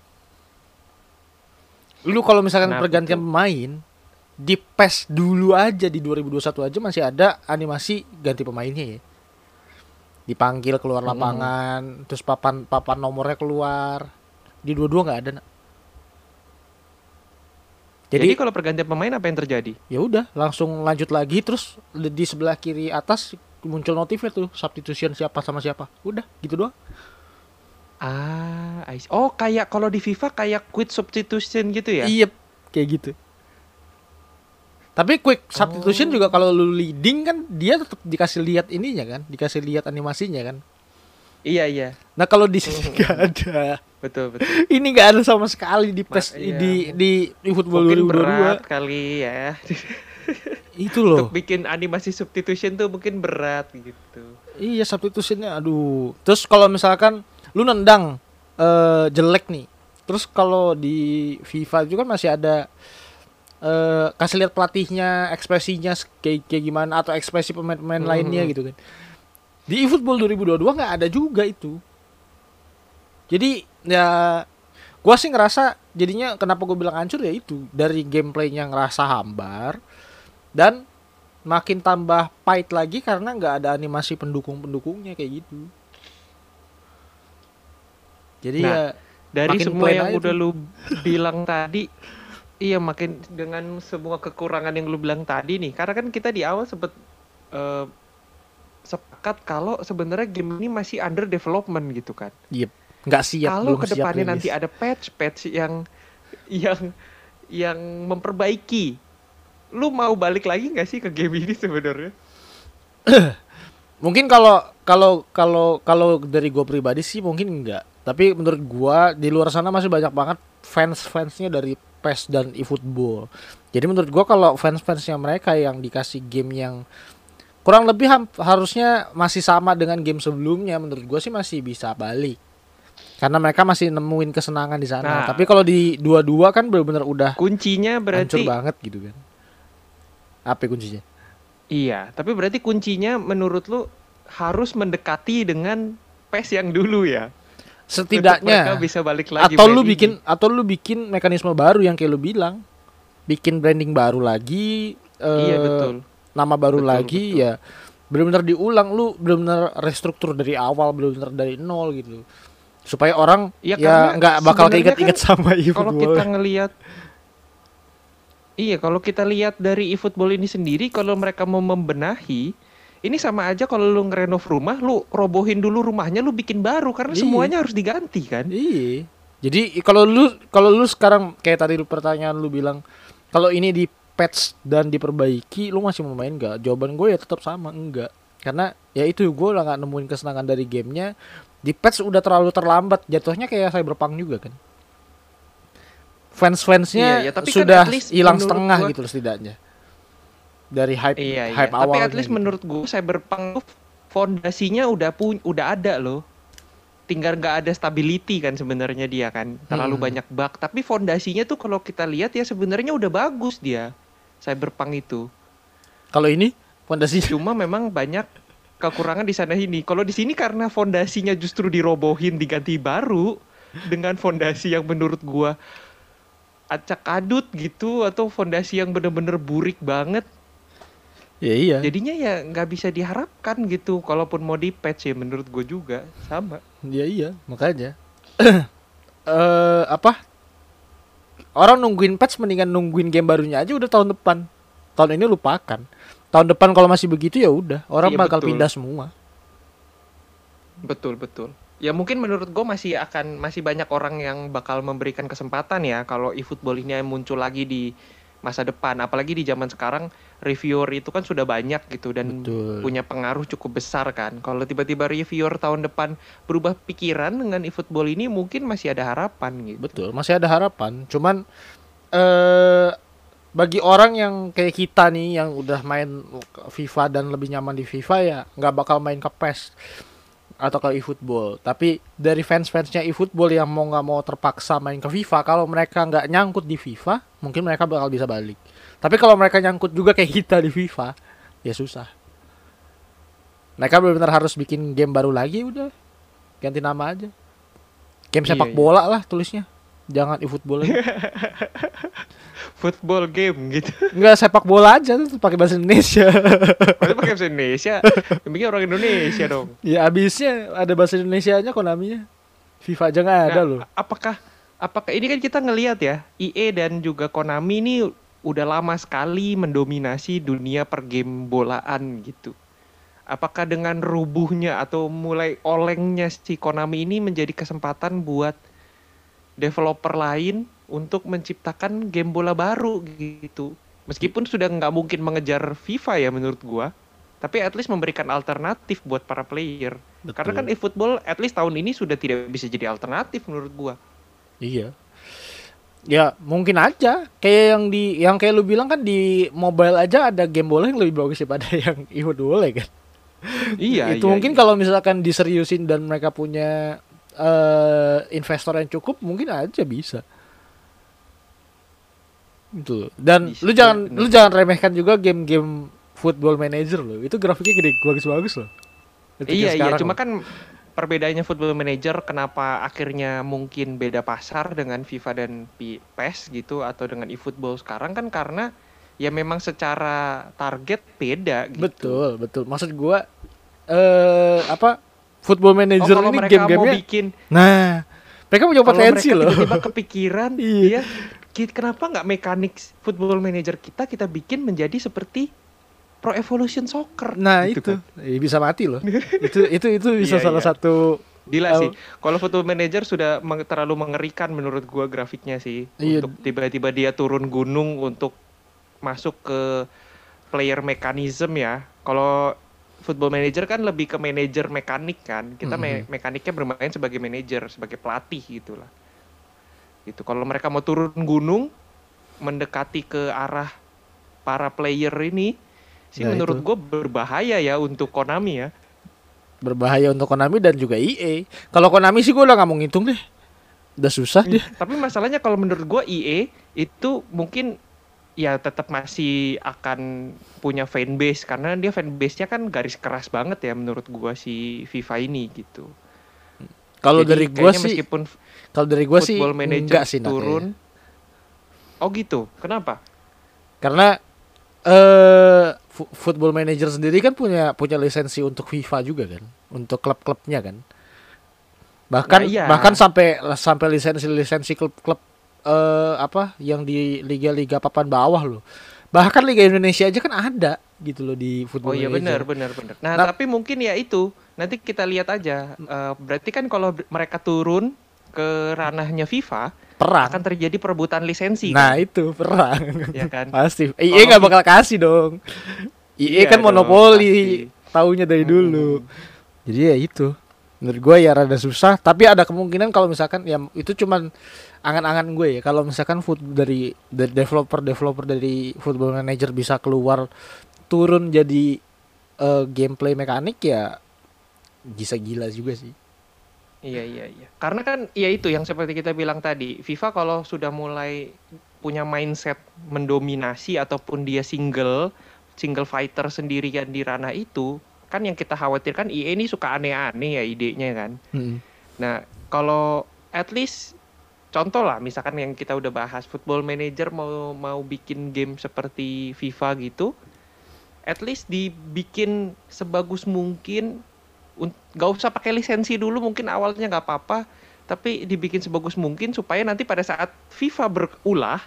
Lu kalau misalkan Kenapa pergantian pemain di PES dulu aja di 2021 aja masih ada animasi ganti pemainnya ya. Dipanggil keluar Hmm. lapangan, terus papan papan nomornya keluar. Di dua-dua nggak ada. Nak. Jadi, Jadi, kalau pergantian pemain apa yang terjadi? ya udah langsung lanjut lagi terus di di sebelah kiri atas muncul notifnya tuh substitution siapa sama siapa udah gitu doang Ah, I see. oh kayak kalau di FIFA kayak quit substitution gitu ya? iya kayak gitu tapi quick substitution Oh. juga kalau lu leading kan dia tetap dikasih lihat ininya kan dikasih lihat animasinya kan Iya iya, nah kalau di sini nggak ada betul betul. ini nggak ada sama sekali di PES iya. di di di football Mungkin 2022 berat kali ya. itu loh Untuk bikin animasi substitution tuh mungkin berat gitu. Iya substitutionnya aduh. Terus kalau misalkan lu nendang eh jelek nih. Terus kalau di FIFA juga kan masih ada eh kasih lihat pelatihnya, ekspresinya kayak kayak gimana atau ekspresi pemain-pemain Mhm. lainnya gitu kan. Di eFootball 2022 nggak ada juga itu. Jadi ya gua sih ngerasa jadinya kenapa gue bilang hancur ya itu dari gameplaynya ngerasa hambar dan makin tambah pahit lagi karena nggak ada animasi pendukung-pendukungnya kayak gitu. Jadi Nah, ya Dari semua yang aja udah lu bilang tadi, iya makin dengan semua kekurangan yang lu bilang tadi nih, karena kan kita di awal sempet eh, sepakat kalau sebenarnya game ini masih under development gitu kan. nggak siap kalau siap ke depannya rilis. nanti ada patch-patch yang yang yang memperbaiki, lu mau balik lagi nggak sih ke game ini sebenarnya? Mungkin kalau kalau kalau kalau dari gue pribadi sih mungkin enggak. Tapi menurut gua di luar sana masih banyak banget fans-fansnya dari PES dan eFootball. Jadi menurut gua kalau fans-fansnya mereka yang dikasih game yang kurang lebih harusnya masih sama dengan game sebelumnya, menurut gua sih masih bisa balik. Karena mereka masih nemuin kesenangan di sana. Nah. Tapi kalau di dua-dua kan benar-benar udah Kuncinya hancur berarti banget gitu kan. Apa kuncinya? iya, tapi berarti kuncinya menurut lu harus mendekati dengan PES yang dulu ya. Setidaknya mereka bisa balik lagi atau lu main ini. bikin atau lu bikin mekanisme baru yang kayak lu bilang bikin branding baru lagi eh, Iya betul. nama baru Betul, lagi betul. ya benar-benar diulang lu benar-benar restruktur dari awal benar-benar dari nol gitu supaya orang ya karena nggak bakal keinget-inget sama Kalau eFootball kita ngelihat Iya, kalau kita lihat dari eFootball ini sendiri kalau mereka mau membenahi ini sama aja kalau lu ngerenov rumah, lu robohin dulu rumahnya, lu bikin baru karena Iya. semuanya harus diganti kan. iya. Jadi kalau lu kalau lu sekarang kayak tadi lu pertanyaan lu bilang kalau ini di patch dan diperbaiki lu masih mau main nggak? Jawaban gue ya tetap sama enggak. Karena ya itu gue lah nggak nemuin kesenangan dari gamenya. Di patch udah terlalu terlambat jatuhnya kayak Cyberpunk juga kan? Fans-fansnya Iya, ya, tapi kan sudah hilang menurut setengah gua- gitu loh setidaknya dari hype Iya, iya. hype Tapi awalnya at least gitu. menurut gue Cyberpunk fondasinya udah pun udah ada loh. Tinggal nggak ada stability kan sebenarnya dia kan. Terlalu Hmm. banyak bug, tapi fondasinya tuh kalau kita lihat ya sebenarnya udah bagus dia. Cyberpunk itu. kalau ini fondasinya Cuma memang banyak kekurangan di sana ini. Kalau di sini karena fondasinya justru dirobohin diganti baru dengan fondasi yang menurut gua acak adut gitu atau fondasi yang bener-bener burik banget. Ya iya Jadinya ya nggak bisa diharapkan gitu. Kalaupun mau di patch ya menurut gue juga sama. Ya iya, makanya. eh apa? Orang nungguin patch mendingan nungguin game barunya aja udah tahun depan. Tahun ini lupakan. Tahun depan kalau masih begitu ya udah, orang Iya, bakal betul. pindah semua. Betul betul. Ya mungkin menurut gue masih akan masih banyak orang yang bakal memberikan kesempatan ya kalau eFootball ini muncul lagi di masa depan. Apalagi di zaman sekarang reviewer itu kan sudah banyak gitu dan Betul. punya pengaruh cukup besar kan. Kalau tiba-tiba reviewer tahun depan berubah pikiran dengan eFootball ini mungkin masih ada harapan gitu. Betul, masih ada harapan. Cuman eh bagi orang yang kayak kita nih yang udah main FIFA dan lebih nyaman di FIFA ya nggak bakal main ke PES atau ke eFootball. Tapi dari fans-fansnya eFootball yang mau nggak mau terpaksa main ke FIFA, kalau mereka nggak nyangkut di FIFA, mungkin mereka bakal bisa balik. Tapi kalau mereka nyangkut juga kayak kita di FIFA, ya susah. Mereka benar-benar harus bikin game baru lagi udah ganti nama aja. Game Iya, sepak iya. bola lah tulisnya. Jangan eFootball. Football game gitu. Enggak sepak bola aja tuh pakai bahasa Indonesia. Kalau pakai bahasa Indonesia, yang bikin orang Indonesia dong. ya abisnya ada bahasa Indonesianya Konaminya. FIFA aja nggak ada Nah, loh. Apakah apakah ini kan kita ngelihat ya, EA dan juga Konami ini udah lama sekali mendominasi dunia pergame bolaan gitu. Apakah dengan rubuhnya atau mulai olengnya si Konami ini menjadi kesempatan buat developer lain untuk menciptakan game bola baru gitu. Meskipun sudah nggak mungkin mengejar FIFA ya menurut gua, tapi at least memberikan alternatif buat para player. Karena kan eFootball at least tahun ini sudah tidak bisa jadi alternatif menurut gua. Iya. Ya mungkin aja kayak yang di yang kayak lu bilang kan di mobile aja ada game bola yang lebih bagus daripada yang eFootball ya kan. Iya, itu iya, mungkin iya. kalau misalkan diseriusin dan mereka punya eh investor yang cukup mungkin aja bisa. Itu. Dan Bisa, lu jangan bener. lu jangan remehkan juga game-game Football Manager loh. Itu grafiknya gede bagus-bagus loh. Itu Iya iya, cuma loh. kan perbedaannya Football Manager kenapa akhirnya mungkin beda pasar dengan FIFA dan PES gitu atau dengan eFootball sekarang kan karena ya memang secara target beda gitu. betul, betul. Maksud gua eh apa? Football Oh, Manager kalau ini game-gamenya bikin Nah, mereka punya potensi mereka loh. tiba-tiba kepikiran, Iya. iya. Kenapa nggak mekanik Football Manager kita kita bikin menjadi seperti Pro Evolution Soccer? Nah, gitu itu kan. Bisa mati loh. itu itu itu bisa Iya, salah iya. satu Gila Oh. sih. Kalau Football Manager sudah meng- terlalu mengerikan menurut gua grafiknya sih. Iya. Untuk tiba-tiba dia turun gunung untuk masuk ke player mechanism ya. Kalau Football Manager kan lebih ke manajer mekanik kan. Kita me- Mhm. mekaniknya bermain sebagai manajer, sebagai pelatih gitulah. Gitu. Kalau mereka mau turun gunung mendekati ke arah para player ini sih Nah, menurut gua berbahaya ya untuk Konami ya. berbahaya untuk Konami dan juga EA. Kalau Konami sih gua udah nggak mau ngitung deh. Udah susah dia. Tapi masalahnya kalau menurut gua EA itu mungkin ya tetap masih akan punya fanbase karena dia fanbase-nya kan garis keras banget ya menurut gua si FIFA ini gitu. Kalau dari gua sih, meskipun kalau dari gua sih Football Manager enggak sih turun. Oh gitu. Kenapa? Karena eh Fu- Football Manager sendiri kan punya punya lisensi untuk FIFA juga kan, untuk klub-klubnya kan. Bahkan Nah, iya. bahkan sampai sampai lisensi-lisensi klub-klub eh apa yang di liga-liga papan bawah loh. Bahkan Liga Indonesia aja kan ada gitu loh di Oh Football iya benar benar benar. Nah, Nah- tapi mungkin ya itu. Nanti kita lihat aja. Eh, berarti kan kalau mereka turun ke ranahnya FIFA Perang. akan terjadi perebutan lisensi Nah, kan? itu perang. ya kan? Pasti. EA nggak bakal kasih dong. EA Iya kan monopoli taunya dari dulu. Hmm. Jadi ya itu. Menurut gue ya rada susah, tapi ada kemungkinan kalau misalkan ya itu cuman angan-angan gue ya. Kalau misalkan foot dari dari developer-developer dari Football Manager bisa keluar turun jadi eh, gameplay mekanik ya bisa gila juga sih. Iya iya iya. Karena kan ya itu yang seperti kita bilang tadi, FIFA kalau sudah mulai punya mindset mendominasi ataupun dia single single fighter sendirian di ranah itu, kan yang kita khawatirkan EA ini suka aneh-aneh ya idenya kan. Mm. Nah, kalau at least contoh lah misalkan yang kita udah bahas Football Manager mau mau bikin game seperti FIFA gitu, at least dibikin sebagus mungkin Un- nggak usah pakai lisensi dulu mungkin awalnya nggak apa-apa tapi dibikin sebagus mungkin supaya nanti pada saat FIFA berulah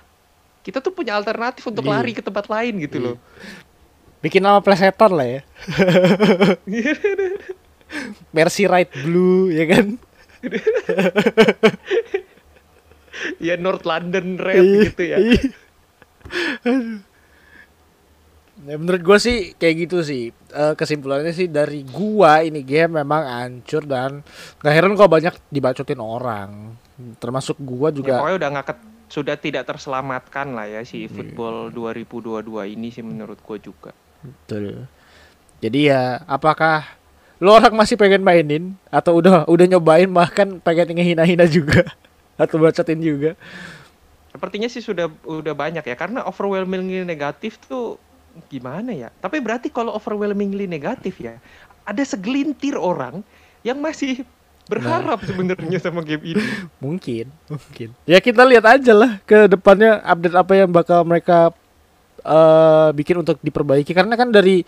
kita tuh punya alternatif untuk Iya. lari ke tempat lain gitu Iya. loh Bikin nama plesetan lah ya. Mercy Right Blue ya kan. ya North London Red gitu ya iya. Ya, menurut gue sih kayak gitu sih Eh, kesimpulannya sih dari gua ini game memang hancur dan gak heran kok banyak dibacotin orang termasuk gua Ya, juga pokoknya udah nggak sudah tidak terselamatkan lah ya si football 2022 ini sih menurut gue juga. Betul. Jadi ya apakah lo orang masih pengen mainin atau udah udah nyobain bahkan pengen ngehina-hina juga atau bacotin juga? Sepertinya sih sudah udah banyak ya karena overwhelmingly negatif tuh gimana ya? Tapi berarti kalau overwhelmingly negatif ya ada segelintir orang yang masih berharap sebenarnya sama game ini. Mungkin, mungkin. Ya kita lihat aja lah ke depannya update apa yang bakal mereka eh bikin untuk diperbaiki karena kan dari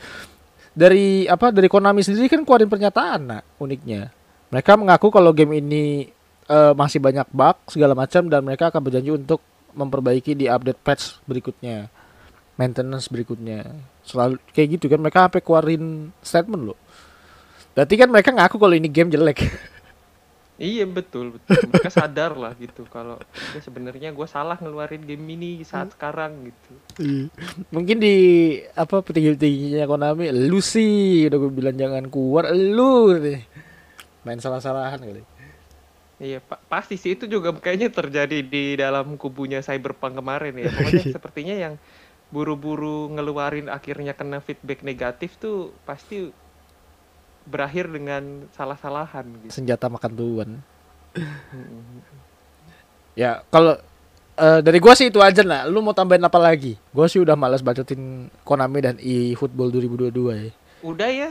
dari apa dari Konami sendiri kan keluarin pernyataan nah uniknya. Mereka mengaku kalau game ini eh, masih banyak bug segala macam dan mereka akan berjanji untuk memperbaiki di update patch berikutnya. Maintenance berikutnya. Selalu kayak gitu kan mereka sampai keluarin statement loh. Berarti kan mereka ngaku kalau ini game jelek. Iya betul betul. Mereka sadar lah gitu kalau "Ya, sebenarnya gue salah ngeluarin game ini saat sekarang gitu. Iya. Mungkin di apa petinggi-tingginya Konami, lu sih udah gue bilang jangan keluar, lu nih. Main salah-salahan kali. Iya, pa- pasti sih itu juga kayaknya terjadi di dalam kubunya Cyberpunk kemarin ya. Pokoknya sepertinya yang buru-buru ngeluarin akhirnya kena feedback negatif tuh pasti berakhir dengan salah-salahan gitu. Senjata makan tuan. Ya, kalau eh, dari gua sih itu aja lah. Lu mau tambahin apa lagi? Gua sih udah malas bacotin Konami dan eFootball 2022 ya. Udah ya.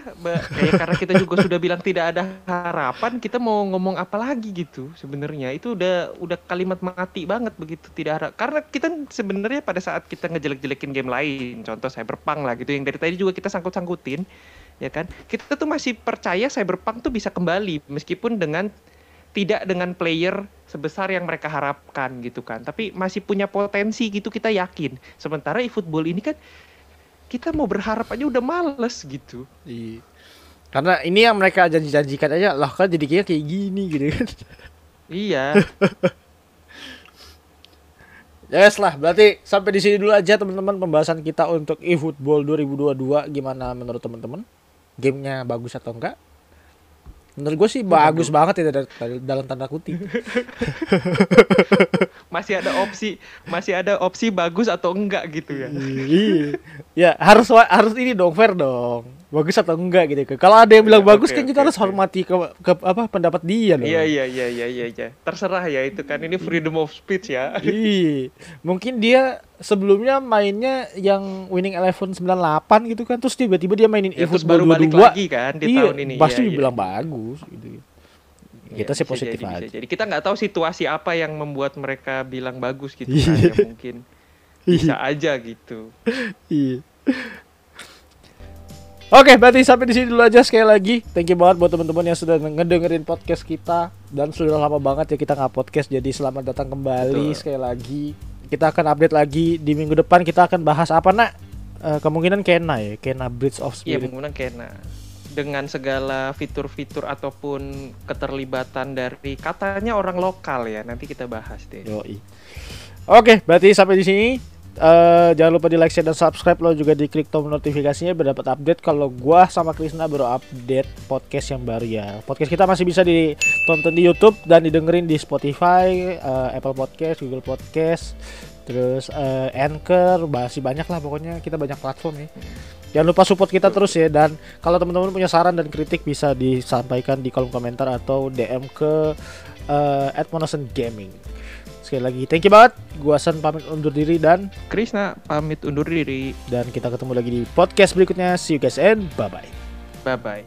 Kayak karena kita juga sudah bilang tidak ada harapan, kita mau ngomong apa lagi gitu sebenarnya. Itu udah udah kalimat mati banget begitu tidak harap. Karena kita sebenarnya pada saat kita ngejelek-jelekin game lain, contoh Cyberpunk lah gitu yang dari tadi juga kita sangkut-sangkutin, ya kan? Kita tuh masih percaya Cyberpunk tuh bisa kembali meskipun dengan tidak dengan player sebesar yang mereka harapkan gitu kan. Tapi masih punya potensi gitu kita yakin. Sementara eFootball ini kan kita mau berharap aja udah males gitu. Iya. Karena ini yang mereka janji-janjikan aja lah kan jadi kayak kayak gini gitu kan. Iya. Yes lah, berarti sampai di sini dulu aja teman-teman pembahasan kita untuk eFootball 2022 gimana menurut teman-teman? Gamenya bagus atau enggak? Menurut gue sih bagus banget ya dari- dari- dalam tanda kutip. masih ada opsi, masih ada opsi bagus atau enggak gitu ya. Iya. ya harus harus ini dong fair dong. Bagus atau enggak gitu. Kalau ada yang bilang Iya, bagus oke, kan kita harus oke. hormati ke, ke apa pendapat dia dong. Iya iya iya iya iya iya. Terserah ya itu kan ini freedom of speech ya. Iya. Mungkin dia sebelumnya mainnya yang Winning Eleven 98 gitu kan terus tiba-tiba dia mainin Ya, eFootball baru balik 22. lagi kan di iya, tahun ini. Pasti Iya, iya. dibilang bagus gitu. Iya, Kita sih bisa positif jadi, aja. Jadi kita nggak tahu situasi apa yang membuat mereka bilang bagus gitu kan Iya. ya mungkin bisa aja gitu. Iya. Oke, berarti sampai di sini dulu aja sekali lagi. Thank you banget buat teman-teman yang sudah ngedengerin podcast kita dan sudah lama banget ya kita nggak podcast. Jadi selamat datang kembali Betul. sekali lagi. Kita akan update lagi di minggu depan. Kita akan bahas apa nak? Eh, kemungkinan Kena ya, Kena Bridge of Iya Spirit. menggunakan Kena dengan segala fitur-fitur ataupun keterlibatan dari katanya orang lokal ya nanti kita bahas deh. Yoi. Oke, berarti sampai di sini. Eh, jangan lupa di like, share, dan subscribe lo juga di klik tombol notifikasinya biar dapat update kalau gua sama Krisna baru update podcast yang baru ya. Podcast kita masih bisa ditonton di YouTube dan didengerin di Spotify, eh, Apple Podcast, Google Podcast, terus eh, Anchor, masih banyak lah pokoknya kita banyak platform ya. Jangan lupa support kita terus ya dan kalau teman-teman punya saran dan kritik bisa disampaikan di kolom komentar atau DM ke @monosen Gaming sekali lagi. Thank you banget. Gua San pamit undur diri dan Krishna pamit undur diri. Dan kita ketemu lagi di podcast berikutnya. See you guys and bye bye bye bye